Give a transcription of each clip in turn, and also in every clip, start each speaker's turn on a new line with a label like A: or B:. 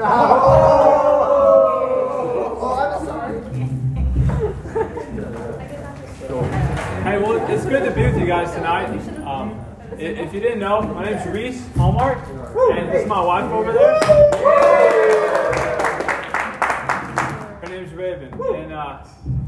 A: Hey, well, it's good to be with you guys tonight. Um, if you didn't know, my name's Reese Hallmark, and this is my wife over there. Her name's Raven. And uh,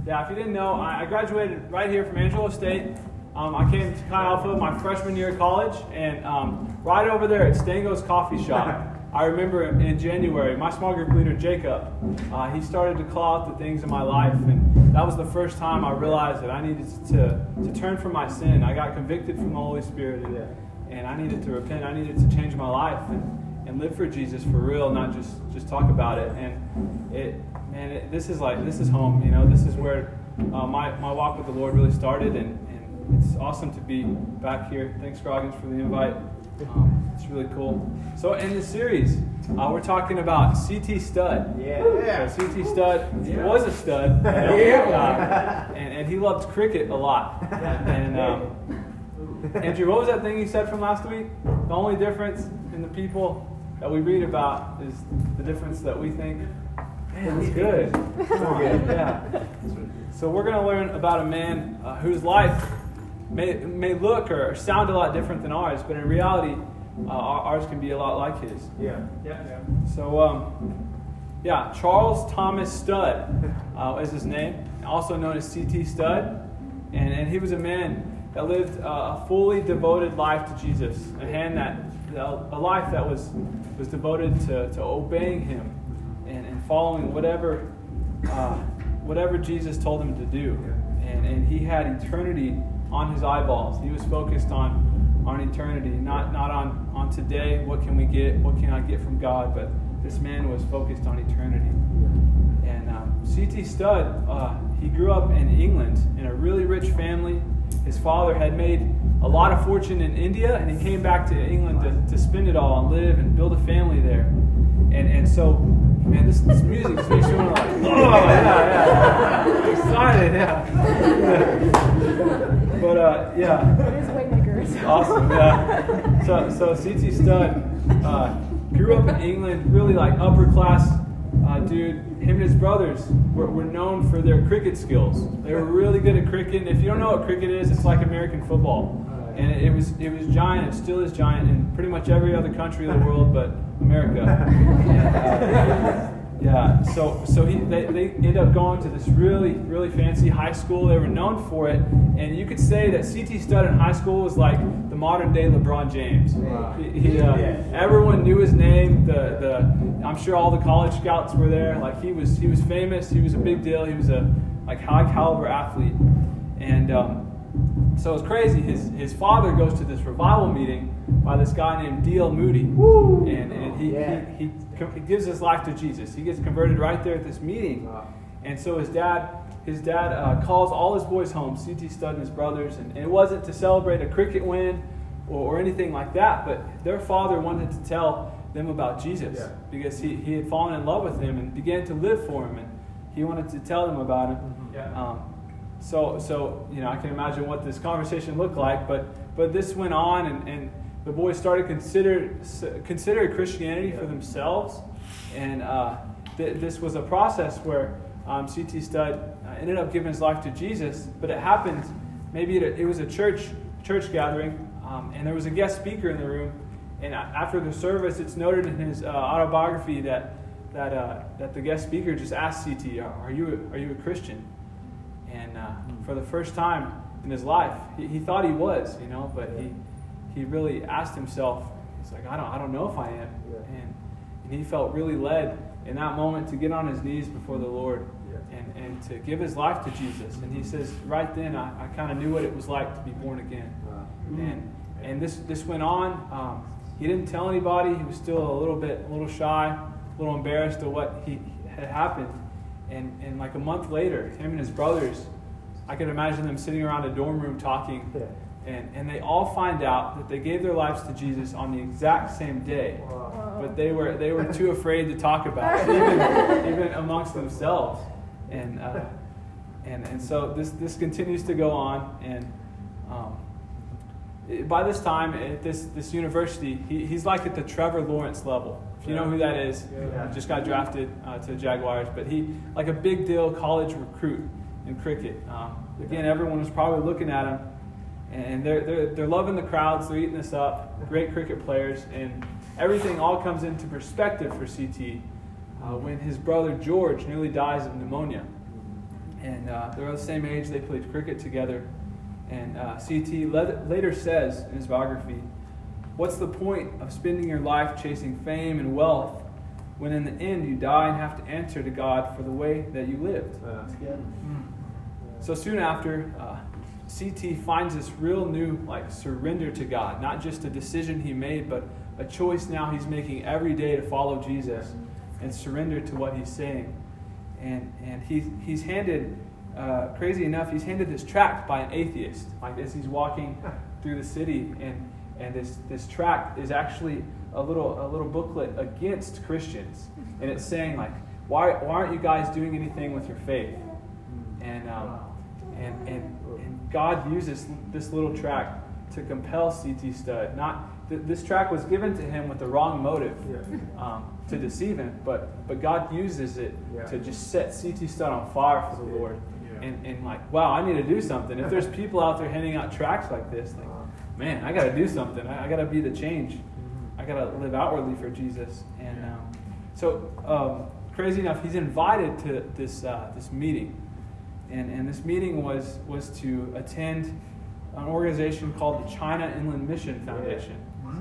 A: yeah, if you didn't know, I, graduated right here from Angelo State. Um, I came to Chi Alpha my freshman year of college, and um, right over there at Stango's Coffee Shop, I remember in January, my small group leader, Jacob, uh, he started to call out the things in my life. And that was the first time I realized that I needed to, to turn from my sin. I got convicted from the Holy Spirit, and, and I needed to repent. I needed to change my life and, and live for Jesus for real, not just, just talk about it. And it, man, it, this is like, this is home. You know, this is where uh, my, my walk with the Lord really started. And, and it's awesome to be back here. Thanks, Scroggins, for the invite. Um, it's really cool. So in this series, uh, we're talking about CT Studd.
B: Yeah.
A: So CT Studd
B: Yeah.
A: was a stud.
B: Yeah.
A: Uh, and, and he loved cricket a lot. And um, Andrew, what was that thing you said from last week? The only difference in the people that we read about is the difference that we think. Man, that's good. Come on, yeah. So we're going to learn about a man uh, whose life may, may look or sound a lot different than ours, but in reality, uh, our- ours can be a lot like his.
B: Yeah. Yeah.
A: So, um, yeah, Charles Thomas Studd uh, is his name, also known as C.T. Studd. And, and he was a man that lived uh, a fully devoted life to Jesus, a hand that, a life that was, was devoted to, to obeying him and, and following whatever, uh, whatever Jesus told him to do. And, and he had eternity on his eyeballs. He was focused on, on eternity, not, not on, on today, what can we get, what can I get from God, but this man was focused on eternity. And um, C.T. Studd, uh, he grew up in England in a really rich family. His father had made a lot of fortune in India, and he came back to England to, to spend it all and live and build a family there. And, and so, man, this, this music makes you want to like, oh, yeah, yeah. Excited, yeah. but, uh, yeah.
C: It is Waymaker.
A: Awesome, yeah. So, so CT Studd uh, grew up in England, really like upper class uh, dude. Him and his brothers were, were known for their cricket skills. They were really good at cricket. And if you don't know what cricket is, it's like American football. And it, it was it was giant. It still is giant in pretty much every other country of the world, but America. And, uh, yeah, so so he, they, they ended up going to this really really fancy high school. They were known for it, and you could say that CT Studd in high school was like the modern day LeBron James.
B: Wow.
A: He, he, uh, everyone knew his name. The the I'm sure all the college scouts were there. Like he was he was famous. He was a big deal. He was a like high caliber athlete, and um, so it's crazy. His his father goes to this revival meeting by this guy named D.L. Moody, Woo! and and he,
B: Yeah.
A: he he gives his life to Jesus. He gets converted right there at this meeting.
B: Wow.
A: And so his dad, his dad uh, calls all his boys home, CT Studd and his brothers, and, and it wasn't to celebrate a cricket win or, or anything like that, but their father wanted to tell them about Jesus
B: Yeah.
A: because he, he had fallen in love with him and began to live for him, and he wanted to tell them about him.
B: Yeah.
A: Um, so, so you know, I can imagine what this conversation looked like, but but this went on, and, and the boys started consider consider Christianity for themselves, and uh, th- this was a process where um, CT Studd uh, ended up giving his life to Jesus, but it happened maybe a, it was a church church gathering, um, and there was a guest speaker in the room, and after the service, it's noted in his uh, autobiography that that uh, that the guest speaker just asked CT, "Are are you a, are you a Christian?" And uh, for the first time in his life, he, he thought he was, you know, but he, he really asked himself, he's like, I don't, I don't know if I am.
B: Yeah.
A: And, and he felt really led in that moment to get on his knees before the Lord
B: Yeah.
A: and, and to give his life to Jesus. And he says, right then, I, I kind of knew what it was like to be born again.
B: Wow.
A: And, and this, this went on. Um, he didn't tell anybody. He was still a little bit, a little shy, a little embarrassed of what he had happened. And, and like a month later, him and his brothers, I could imagine them sitting around a dorm room talking.
B: Yeah.
A: And, and they all find out that they gave their lives to Jesus on the exact same day.
B: Wow.
A: But they were, they were too afraid to talk about it, even, even amongst themselves. And, uh, and, and so this, this continues to go on. And um, by this time at this, this university, he, he's like at the Trevor Lawrence level. If you know who that is,
B: Yeah.
A: just got drafted uh, to the Jaguars, but he like a big deal college recruit in cricket. Um, again, everyone was probably looking at him, and they're, they're, they're loving the crowds. They're eating this up. Great cricket players, and everything all comes into perspective for CT uh, when his brother George nearly dies of pneumonia. And uh, they're the same age. They played cricket together. And uh, CT le- later says in his biography, What's the point of spending your life chasing fame and wealth when in the end you die and have to answer to God for the way that you lived? So soon after, uh, CT finds this real new like surrender to God, not just a decision he made, but a choice now he's making every day to follow Jesus and surrender to what he's saying. And and he's he's handed, uh, crazy enough, he's handed this tract by an atheist, like as he's walking through the city, and and this this tract is actually a little a little booklet against Christians, and it's saying like, why why aren't you guys doing anything with your faith? And um, and, and, and God uses this little track to compel CT Studd. Not th- this track was given to him with the wrong motive um, to deceive him, but but God uses it
B: Yeah.
A: to just set CT Studd on fire for the Lord.
B: Yeah.
A: And, and like, wow, I need to do something. If there's people out there handing out tracks like this, like, man, I got to do something. I, I got to be the change. I got to live outwardly for Jesus. And um, so, um, crazy enough, he's invited to this uh, this meeting, and and this meeting was was to attend an organization called the China Inland Mission Foundation.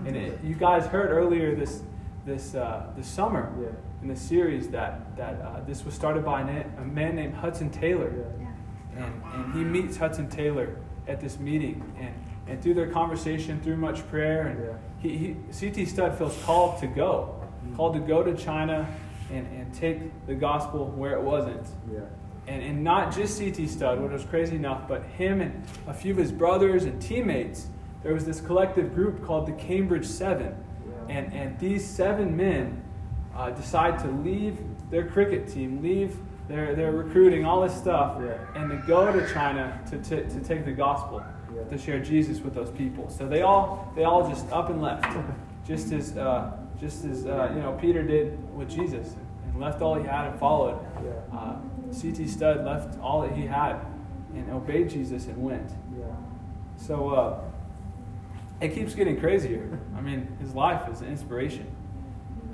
A: And it, you guys heard earlier this this uh, this summer
B: Yeah.
A: in the series that that uh, this was started by a, a man named Hudson Taylor and, and he meets Hudson Taylor at this meeting, and, and through their conversation, through much prayer, and
B: Yeah.
A: he, he, CT Studd feels called to go, called to go to China and, and take the gospel where it wasn't. And, and not just CT Studd, which was crazy enough, but him and a few of his brothers and teammates. There was this collective group called the Cambridge Seven. And, and these seven men uh, decide to leave their cricket team, leave their, their recruiting, all this stuff,
B: Yeah.
A: and to go to China to, to, to take the gospel,
B: Yeah.
A: to share Jesus with those people. So they all, they all just up and left, just as, uh, just as uh, you know, Peter did with Jesus, and left all he had and followed. C.T. Studd left all that he had and obeyed Jesus and went.
B: Yeah.
A: So uh, it keeps getting crazier. I mean, his life is an inspiration.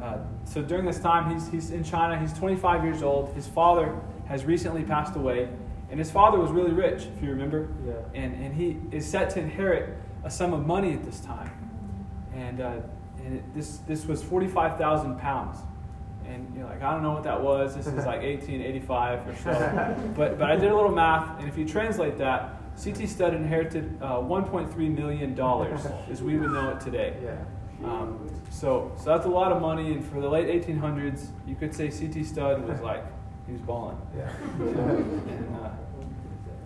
A: Uh, so during this time, he's, he's in China. He's 25 years old. His father has recently passed away. And his father was really rich, if you remember.
B: Yeah.
A: And, and he is set to inherit a sum of money at this time. And, uh, and it, this, this was 45,000 pounds. And you're like, I don't know what that was. This is like 1885 or so. But, but I did a little math, and if you translate that, CT Studd inherited uh, 1.3 million dollars, as we would know it today.
B: Yeah.
A: Um, so, so that's a lot of money, and for the late 1800s, you could say CT Studd was like he was balling.
B: Yeah.
A: And, uh,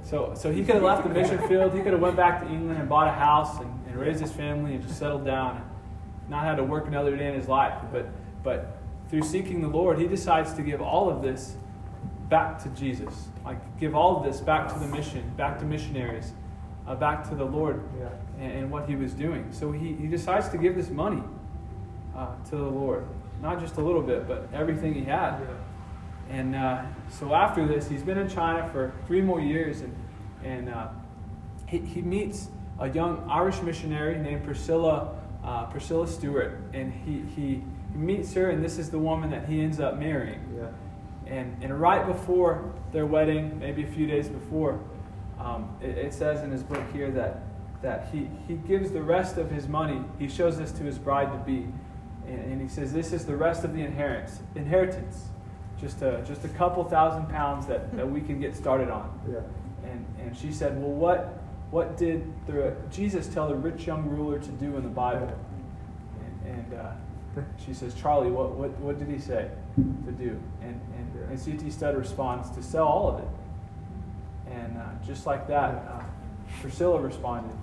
A: so, so he could have left the mission field. He could have went back to England and bought a house and, and raised his family and just settled down, and not had to work another day in his life. But, but through seeking the Lord, he decides to give all of this back to Jesus. Like give all of this back to the mission, back to missionaries, uh, back to the Lord
B: Yeah.
A: and, and what he was doing. So he, he decides to give this money uh, to the Lord. Not just a little bit, but everything he had. And uh, so after this, he's been in China for three more years, and, and uh, he, he meets a young Irish missionary named Priscilla, uh, Priscilla Stewart. And he, he meets her, and this is the woman that he ends up marrying.
B: Yeah.
A: And, and right before their wedding, maybe a few days before, um, it, it says in his book here that, that he, he gives the rest of his money, he shows this to his bride to be. And, and he says, This is the rest of the inheritance. inheritance. Just a, just a couple thousand pounds that, that we can get started on.
B: Yeah.
A: And, and she said, Well, what, what did the, Jesus tell the rich young ruler to do in the Bible? And, and uh, she says, Charlie, what, what, what did he say to do? And, and,
B: Yeah.
A: and C.T. Studd responds, To sell all of it. And uh, just like that, uh, Priscilla responded,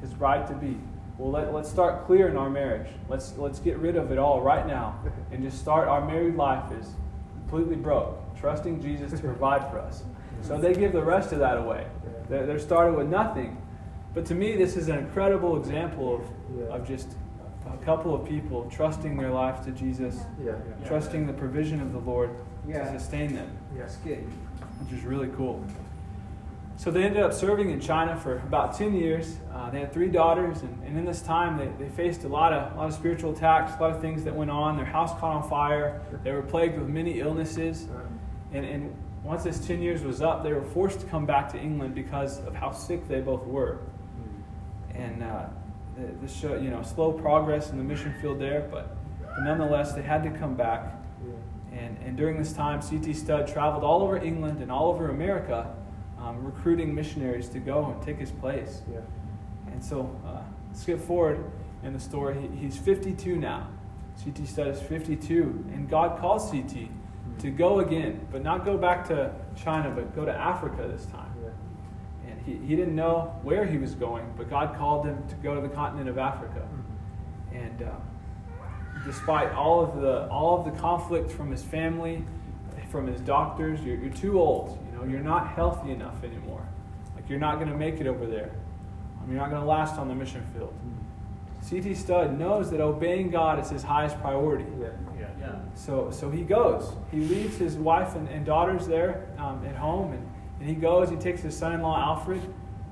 A: his bride to be. Well, let, let's start clear in our marriage. Let's, let's get rid of it all right now and just start our married life is completely broke, trusting Jesus to provide for us. So they give the rest of that away. They're, they're started with nothing. but to me, this is an incredible example of, of just a couple of people trusting their life to Jesus,
C: Yeah.
A: trusting the provision of the Lord
D: Yeah.
A: to sustain them,
D: That's good.
A: which is really cool. So they ended up serving in China for about 10 years. Uh, they had three daughters, and, and in this time, they, they faced a lot, of, a lot of spiritual attacks, a lot of things that went on. Their house caught on fire. They were plagued with many illnesses. And, and once this 10 years was up, they were forced to come back to England because of how sick they both were. And uh, the, the show, you know, slow progress in the mission field there, but, but nonetheless, they had to come back. And, and during this time, C.T. Studd traveled all over England and all over America, um, recruiting missionaries to go and take his place.
C: Yeah.
A: And so, uh, skip forward in the story. He, he's 52 now. C.T. Studd is 52, and God calls C.T. to go again, but not go back to China, but go to Africa this time.
C: Yeah.
A: And he, he didn't know where he was going, but God called him to go to the continent of Africa. And uh, despite all of the all of the conflict from his family, from his doctors, you're, you're too old. You know, you're not healthy enough anymore. Like you're not going to make it over there. Um, you're not going to last on the mission field. C.T. Studd knows that obeying God is his highest priority.
C: Yeah.
B: Yeah. Yeah.
A: So, so he goes. He leaves his wife and, and daughters there um, at home, and, and he goes. He takes his son in law, Alfred,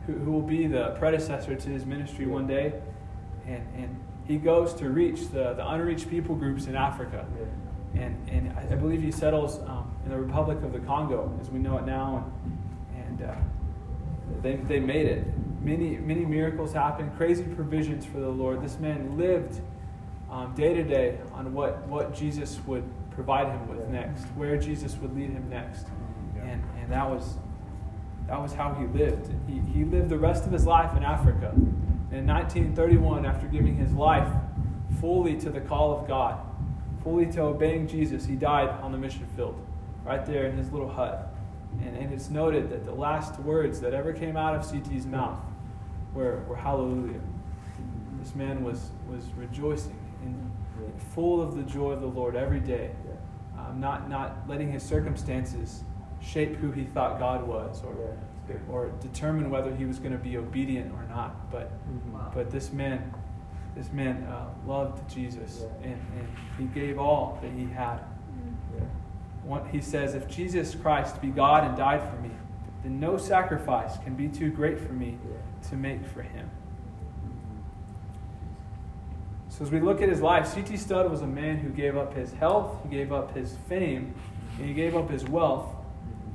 A: who, who will be the predecessor to his ministry one day, and, and he goes to reach the, the unreached people groups in Africa. And, and I I believe he settles um, in the Republic of the Congo, as we know it now, and, and uh, they, they made it. Many, many miracles happened, crazy provisions for the Lord. This man lived um, day to day on what, what Jesus would provide him with next, where Jesus would lead him next. And, and that, was, that was how he lived. He, he lived the rest of his life in Africa. In 1931, after giving his life fully to the call of God, fully to obeying Jesus, he died on the mission field, right there in his little hut. And, and it's noted that the last words that ever came out of C.T.'s mouth were, were hallelujah. This man was, was rejoicing and full of the joy of the Lord every day, um, not, not letting his circumstances shape who he thought God was or, or determine whether he was going to be obedient or not. But, but this man, this man uh, loved Jesus and, and he gave all that he had. One, he says, If Jesus Christ be God and died for me, then no sacrifice can be too great for me to make for him. So, as we look at his life, C.T. Studd was a man who gave up his health, he gave up his fame, and he gave up his wealth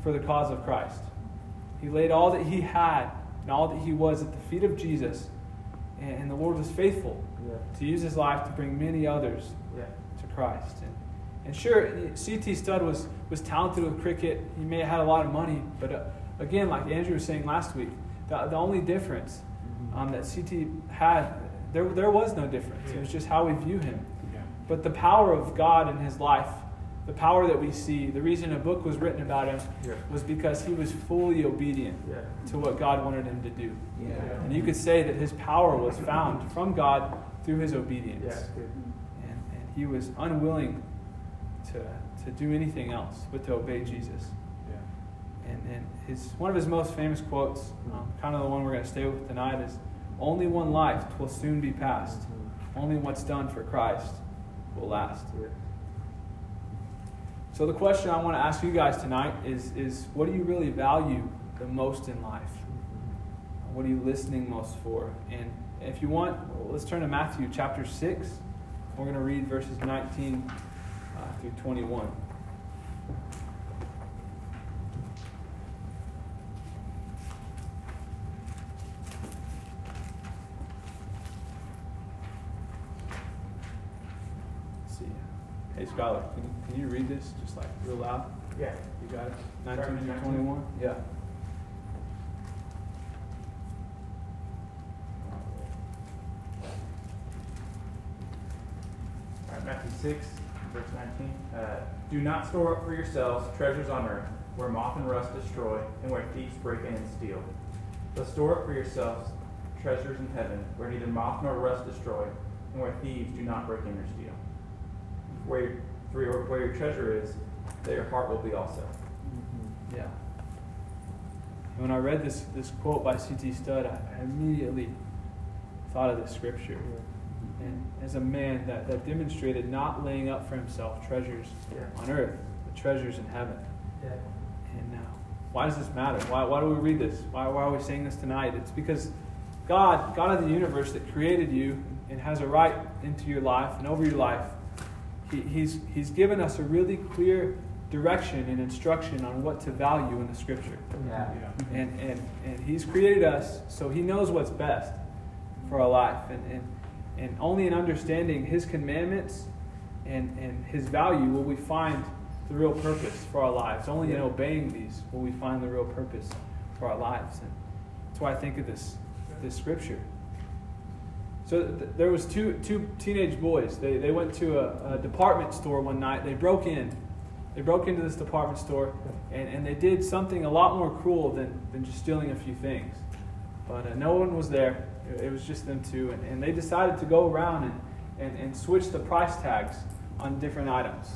A: for the cause of Christ. He laid all that he had and all that he was at the feet of Jesus, and, and the Lord was faithful to use his life to bring many others to Christ. And, and sure, C.T. Studd was, was talented with cricket. He may have had a lot of money, but uh, again, like Andrew was saying last week, the, the only difference um, that C.T. had, there, there was no difference. It was just how we view him.
B: Yeah.
A: But the power of God in his life, the power that we see, the reason a book was written about him
C: Yeah.
A: was because he was fully obedient
C: Yeah.
A: to what God wanted him to do.
D: Yeah.
A: And you could say that his power was found from God through his obedience.
C: Yeah.
A: And, and he was unwilling to, to do anything else but to obey Jesus.
B: Yeah.
A: And, and his, one of his most famous quotes, um, kind of the one we're going to stay with tonight, is Only one life will soon be past. Only what's done for Christ will last. So, the question I want to ask you guys tonight is, is what do you really value the most in life? What are you listening most for? And if you want, let's turn to Matthew chapter 6. We're going to read verses 19 uh, through 21. Let's see. Hey, Scholar, can, can you read this just like real loud?
C: Yeah.
A: You got it? 19
C: with
A: through
C: 19?
A: 21? Yeah.
E: All right, Matthew 6, verse 19. Uh, Do not store up for yourselves treasures on earth, where moth and rust destroy, and where thieves break in and steal. But store up for yourselves treasures in heaven, where neither moth nor rust destroy, and where thieves do not break in or steal. Where your, where your treasure is, there your heart will be also.
A: Yeah. And when I read this, this quote by C.T. Studd, I, I immediately thought of this scripture. And as a man that, that demonstrated not laying up for himself treasures
B: Yeah.
A: on earth, but treasures in heaven.
B: Yeah.
A: And uh, why does this matter? Why, why do we read this? Why, why are we saying this tonight? It's because God, God of the universe that created you and has a right into your life and over your life, he, he's, he's given us a really clear direction and instruction on what to value in the Scripture.
B: Yeah.
A: And, and, and He's created us so He knows what's best for our life. And, and, and only in understanding His commandments and, and His value will we find the real purpose for our lives. Only in obeying these will we find the real purpose for our lives. And that's why I think of this, this Scripture. So th- there was two, two teenage boys. They, they went to a, a department store one night. They broke in. They broke into this department store, and, and they did something a lot more cruel than, than just stealing a few things. But uh, no one was there. It, it was just them two. And, and they decided to go around and, and, and switch the price tags on different items.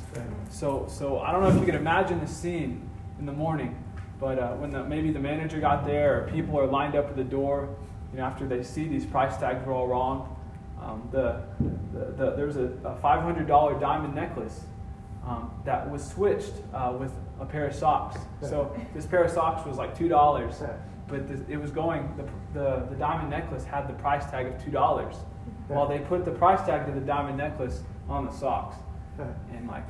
A: So, so I don't know if you can imagine the scene in the morning, but uh, when the, maybe the manager got there or people are lined up at the door, you know, after they see these price tags were all wrong, um, the, the, the, there was a, a $500 diamond necklace um, that was switched uh, with a pair of socks. So this pair of socks was like two dollars, but this, it was going. The, the the diamond necklace had the price tag of two dollars, while they put the price tag to the diamond necklace on the socks. And like,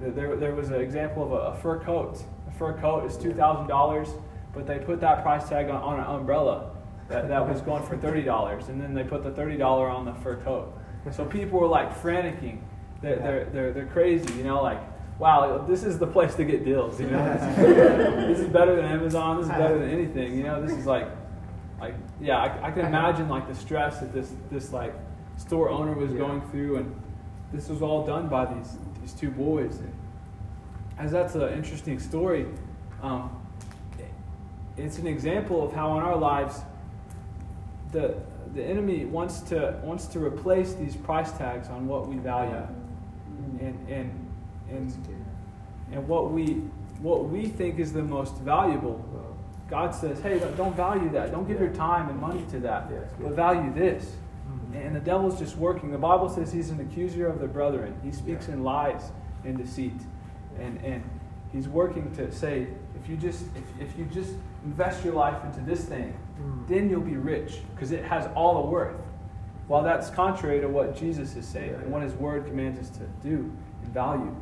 A: there there was an example of a, a fur coat. A fur coat is two thousand dollars, but they put that price tag on, on an umbrella that, that was going for thirty dollars, and then they put the thirty dollar on the fur coat. So people were like franticing. They're, they're, they're, they're crazy, you know, like, wow, this is the place to get deals, you know. this is better than Amazon. This is better than anything, you know. This is like, like, yeah, I, I can imagine like the stress that this this like store owner was
B: Yeah.
A: going through, and this was all done by these these two boys. And as that's an interesting story, um, it's an example of how in our lives the the enemy wants to wants to replace these price tags on what we value and and and and what we what we think is the most valuable. God says, "Hey, don't- value that. Don't give your time and money to that.
B: Yeah.
A: But value this."
B: Mm-hmm.
A: And the devil's just working. The Bible says he's an accuser of the brethren. He speaks
B: Yeah.
A: in lies and deceit, and and he's working to say, if you just if, if you just invest your life into this thing. Then you'll be rich because it has all the worth. While that's contrary to what Jesus is saying and what His Word commands us to do and value,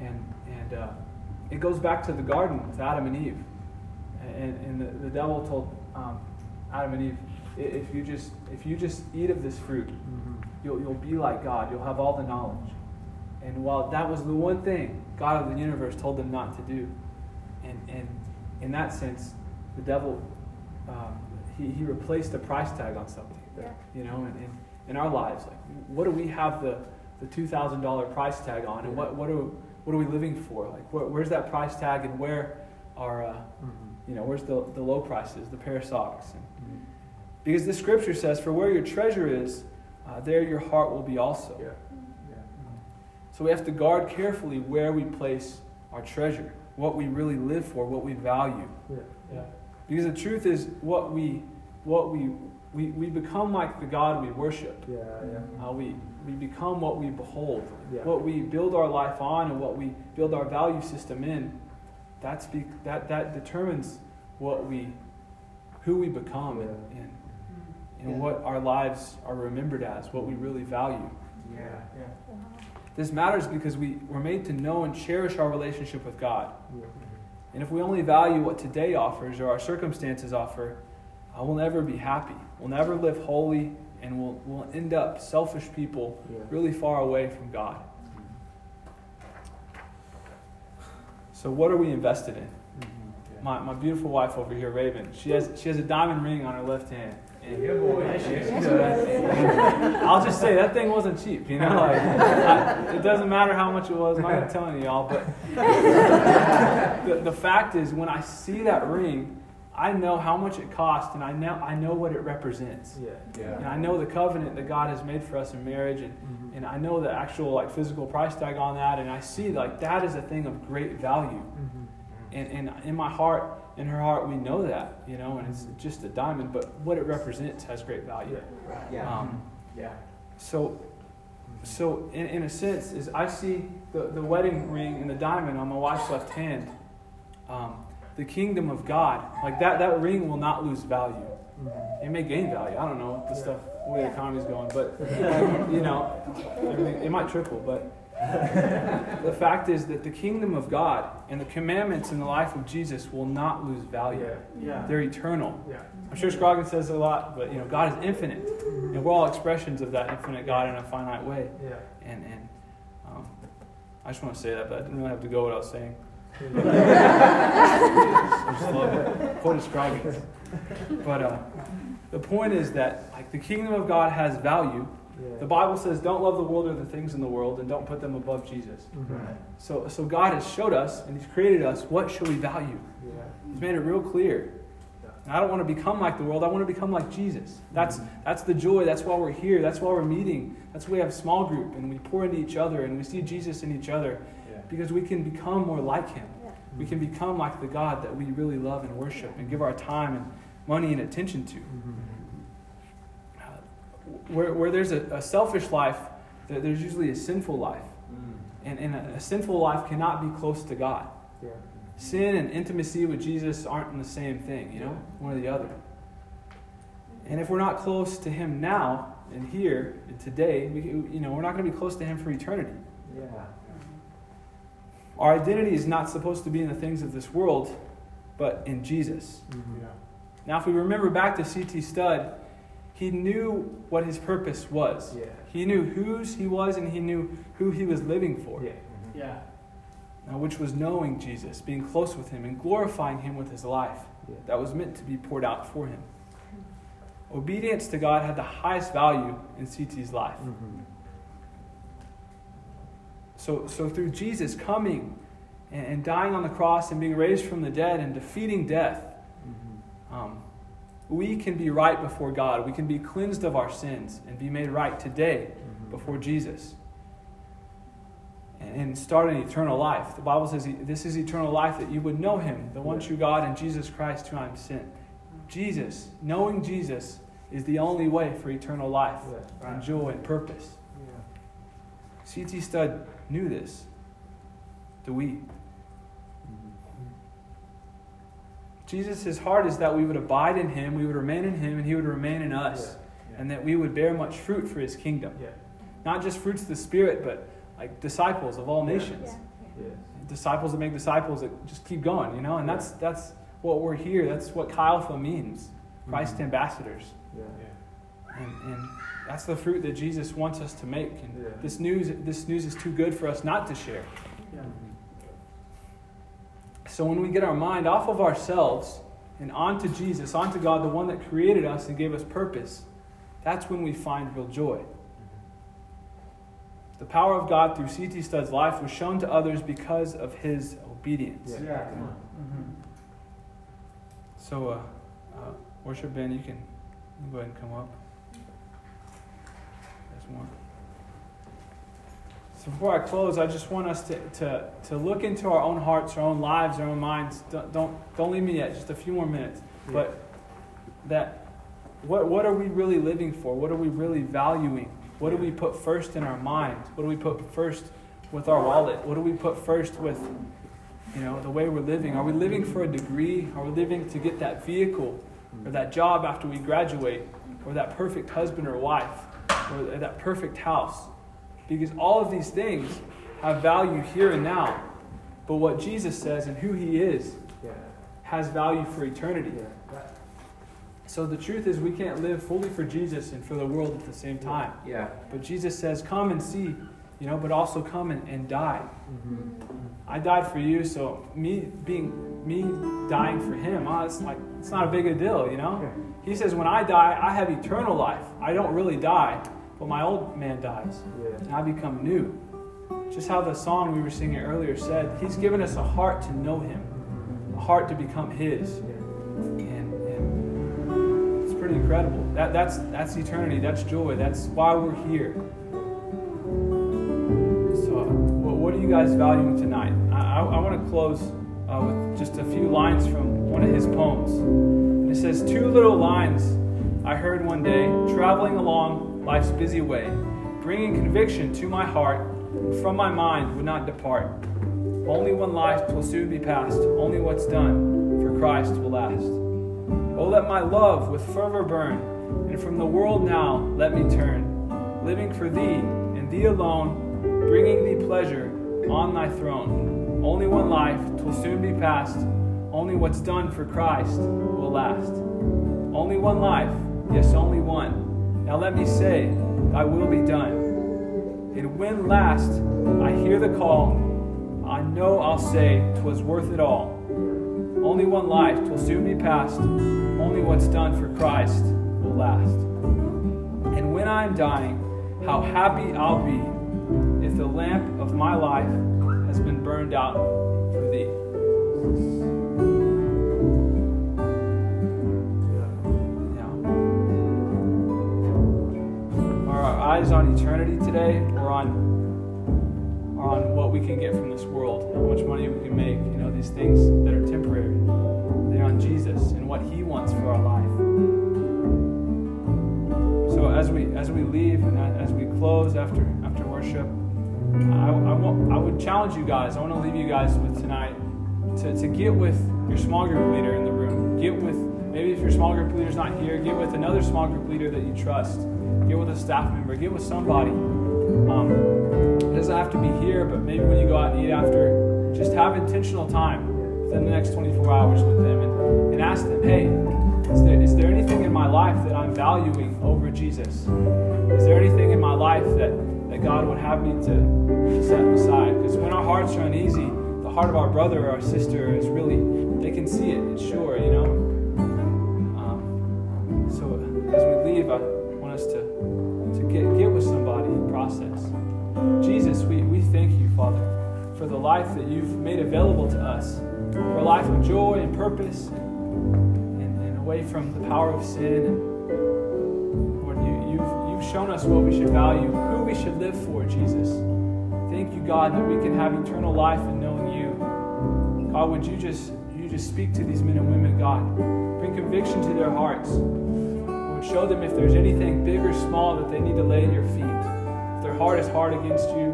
A: and and uh, it goes back to the garden with Adam and Eve, and, and the, the devil told um, Adam and Eve, if you just if you just eat of this fruit,
B: Mm-hmm.
A: you'll you'll be like God. You'll have all the knowledge." And while that was the one thing God of the universe told them not to do, and and in that sense, the devil um, he, he replaced the price tag on something.
C: Yeah.
A: You know, and in, in our lives, like what do we have the, the two thousand dollar price tag on, and what what are what are we living for? Like where, where's that price tag, and where are uh, you know where's the the low prices, the pair of socks? And, because the scripture says, "For where your treasure is, uh, there your heart will be also."
B: Yeah.
A: So we have to guard carefully where we place our treasure, what we really live for, what we value.
B: Yeah. Yeah.
A: Because the truth is, what we, what we, we, we become like the God we worship.
B: Yeah. Yeah.
A: Uh, we, we become what we behold.
B: Yeah.
A: What we build our life on and what we build our value system in, that's be, that, that determines what we, who we become and, and, and
B: Yeah.
A: what our lives are remembered as, what we really value.
B: Yeah. Yeah.
A: This matters because we, we're made to know and cherish our relationship with God.
B: Yeah.
A: And if we only value what today offers or our circumstances offer, uh, we'll never be happy. We'll never live holy, and we'll, we'll end up selfish people
B: Yeah.
A: really far away from God. So, what are we invested in?
B: Mm-hmm.
A: My, my beautiful wife over here, Raven, she has, she has a diamond ring on her left hand. And
E: Good boy.
A: Yeah, she is. She's good. I'll just say that thing wasn't cheap, you know. Like, I, it doesn't matter how much it was. I'm not gonna tell any of y'all, but the, the fact is, when I see that ring, I know how much it cost, and I know I know what it represents.
B: Yeah. yeah.
A: And I know the covenant that God has made for us in marriage, and,
B: Mhm.
A: and I know the actual like physical price tag on that, and I see like that is a thing of great value.
B: Mhm.
A: And, and in my heart, in her heart, we know that, you know, and it's just a diamond, but what it represents has great value.
B: Yeah.
A: Um,
B: Yeah.
A: so, so in, in a sense, is I see the, the wedding ring and the diamond on my wife's left hand. Um, the kingdom of God, like that, that ring will not lose value. It may gain value. I don't know the stuff where the economy's going, but you know, it might triple. But the fact is that the kingdom of God and the commandments in the life of Jesus will not lose value.
B: Yeah.
A: They're eternal.
B: Yeah.
A: I'm sure Scroggin says a lot, but you know, God is infinite, and we're all expressions of that infinite God in a finite way.
B: Yeah.
A: And and um, I just want to say that, but I didn't really have to go what I was saying. I just love it. Quoted Scroggins. But uh, the point is that like the kingdom of God has value. The Bible says, "Don't love the world or the things in the world, and don't put them above Jesus."
B: Right.
A: So, so God has showed us, and He's created us. What should we value?
B: Yeah.
A: He's made it real clear. And I don't want to become like the world. I want to become like Jesus. That's that's the joy. That's why we're here. That's why we're meeting. That's why we have a small group and we pour into each other and we see Jesus in each other
B: Yeah.
A: because we can become more like Him.
C: Yeah.
A: We can become like the God that we really love and worship and give our time and money and attention to. Uh, Where, where there's a, a selfish life, there's usually a sinful life. Mm. And, and a, a sinful life cannot be close to God.
B: Yeah.
A: Sin and intimacy with Jesus aren't the same thing, you know, one or the other. And if we're not close to Him now and here and today, we, you know, we're not going to be close to Him for eternity.
B: Yeah.
A: Our identity is not supposed to be in the things of this world, but in Jesus.
B: Yeah.
A: Now, if we remember back to C.T. Studd, he knew what his purpose was.
B: Yeah.
A: He knew whose he was and he knew who he was living for.
B: Yeah. Mm-hmm.
C: Yeah.
A: Now, which was knowing Jesus, being close with him, and glorifying him with his life
B: Yeah.
A: that was meant to be poured out for him. Obedience to God had the highest value in CT's life. Mm-hmm. So, so through Jesus coming and, and dying on the cross and being raised from the dead and defeating death, mm-hmm. um, we can be right before God. We can be cleansed of our sins and be made right today mm-hmm. before Jesus. And, and start an eternal life. The Bible says this is eternal life that you would know Him, the one
B: Yeah.
A: true God, and Jesus Christ, who I am sent. Jesus, knowing Jesus, is the only way for eternal life
B: Yeah.
A: and joy and purpose. C.T. Studd knew this. Do we? Jesus, his heart is that we would abide in him, we would remain in him, and he would remain in us, and that we would bear much fruit for his kingdom.
B: Yeah.
A: Not just fruits of the Spirit, but like disciples of all
B: Yeah.
A: nations.
C: Yeah.
B: Yes.
A: Disciples that make disciples that just keep going, you know? And that's that's what we're here. That's what Chi Alpha means. Christ
B: Mhm.
A: ambassadors.
B: Yeah.
A: And, and that's the fruit that Jesus wants us to make. And
B: Yeah.
A: this news this news is too good for us not to share. So when we get our mind off of ourselves and onto Jesus, onto God, the one that created us and gave us purpose, that's when we find real joy. The power of God through C.T. Studd's life was shown to others because of his obedience.
B: Yeah.
C: Yeah.
B: On.
A: So, uh, uh, worship band, you can, go ahead and come up. There's more. So before I close, I just want us to, to, to look into our own hearts, our own lives, our own minds. Don't, don't, don't leave me yet, just a few more minutes.
B: Yeah.
A: But that, what, what are we really living for? What are we really valuing? What do we put first in our minds? What do we put first with our wallet? What do we put first with, you know, the way we're living? Are we living for a degree? Are we living to get that vehicle or mm. that job after we graduate or that perfect husband or wife or that perfect house? Because all of these things have value here and now. But what Jesus says and who he is
B: Yeah.
A: has value for eternity.
B: Yeah.
A: So the truth is, we can't live fully for Jesus and for the world at the same time.
B: Yeah.
A: But Jesus says, Come and see, you know, but also come and, and die.
B: Mm-hmm.
A: I died for you, so me being me dying for him, oh, it's like it's not a big a deal, you know. He says, when I die, I have eternal life. I don't really die, but my old man dies,
B: Yeah.
A: and I become new. Just how the song we were singing earlier said, He's given us a heart to know Him, a heart to become His, and, and it's pretty incredible. That that's that's eternity. That's joy. That's why we're here. So, what, what are you guys valuing tonight? I, I, I want to close uh, with just a few lines from one of his poems. And it says, Two little lines I heard one day, traveling along life's busy way, bringing conviction to my heart, from my mind would not depart. Only one life will soon be past, only what's done for Christ will last. Oh, let my love with fervor burn, and from the world now let me turn, living for thee and thee alone, bringing thee pleasure on thy throne. Only one life, twill soon be past, only what's done for Christ will last. Only one life, yes, only one. Now let me say, thy will be done. And when last I hear the call, I know I'll say 'twas worth it all. Only one life, twill soon be past. Only what's done for Christ will last. And when I'm dying, how happy I'll be if the lamp of my life has been burned out on eternity today or on on what we can get from this world, how much money we can make, you know, these things that are temporary. They're on Jesus and what He wants for our life. So as we as we leave and as we close after after worship, I, I, want, I would challenge you guys. I want to leave you guys with tonight to, to get with your small group leader in the room. Get with maybe if your small group leader's not here, get with another small group leader that you trust. Get with a staff member. Get with somebody. Um, it doesn't have to be here, but maybe when you go out and eat after, just have intentional time within the next 24 hours with them and, and ask them, hey, is there, is there anything in my life that I'm valuing over Jesus? Is there anything in my life that, that God would have me to, set aside? Because when our hearts are uneasy, the heart of our brother or our sister is really, they can see it, it's sure, you know? Um, so as we leave, I the life that you've made available to us, for a life of joy and purpose, and, and away from the power of sin. And Lord, you, you've, you've shown us what we should value, who we should live for, Jesus. Thank you, God, that we can have eternal life in knowing you. God, would you just you just speak to these men and women, God? Bring conviction to their hearts. Lord, show them if there's anything big or small that they need to lay at your feet. If their heart is hard against you,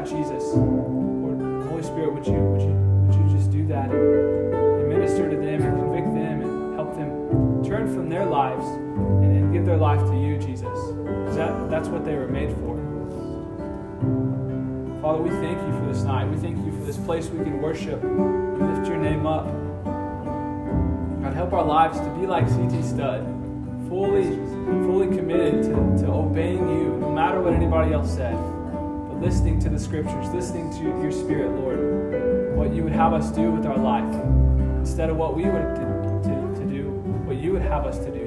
A: that, Jesus. Lord, Holy Spirit, would you would you would you just do that and, and minister to them and convict them and help them turn from their lives and, and give their life to you, Jesus. Because that, that's what they were made for. Father, we thank you for this night. We thank you for this place we can worship. Lift your name up. God, help our lives to be like CT Studd, fully, fully committed to, to obeying you, no matter what anybody else said, listening to the scriptures, listening to your spirit, Lord, what you would have us do with our life, instead of what we would to, to, to do, what you would have us to do.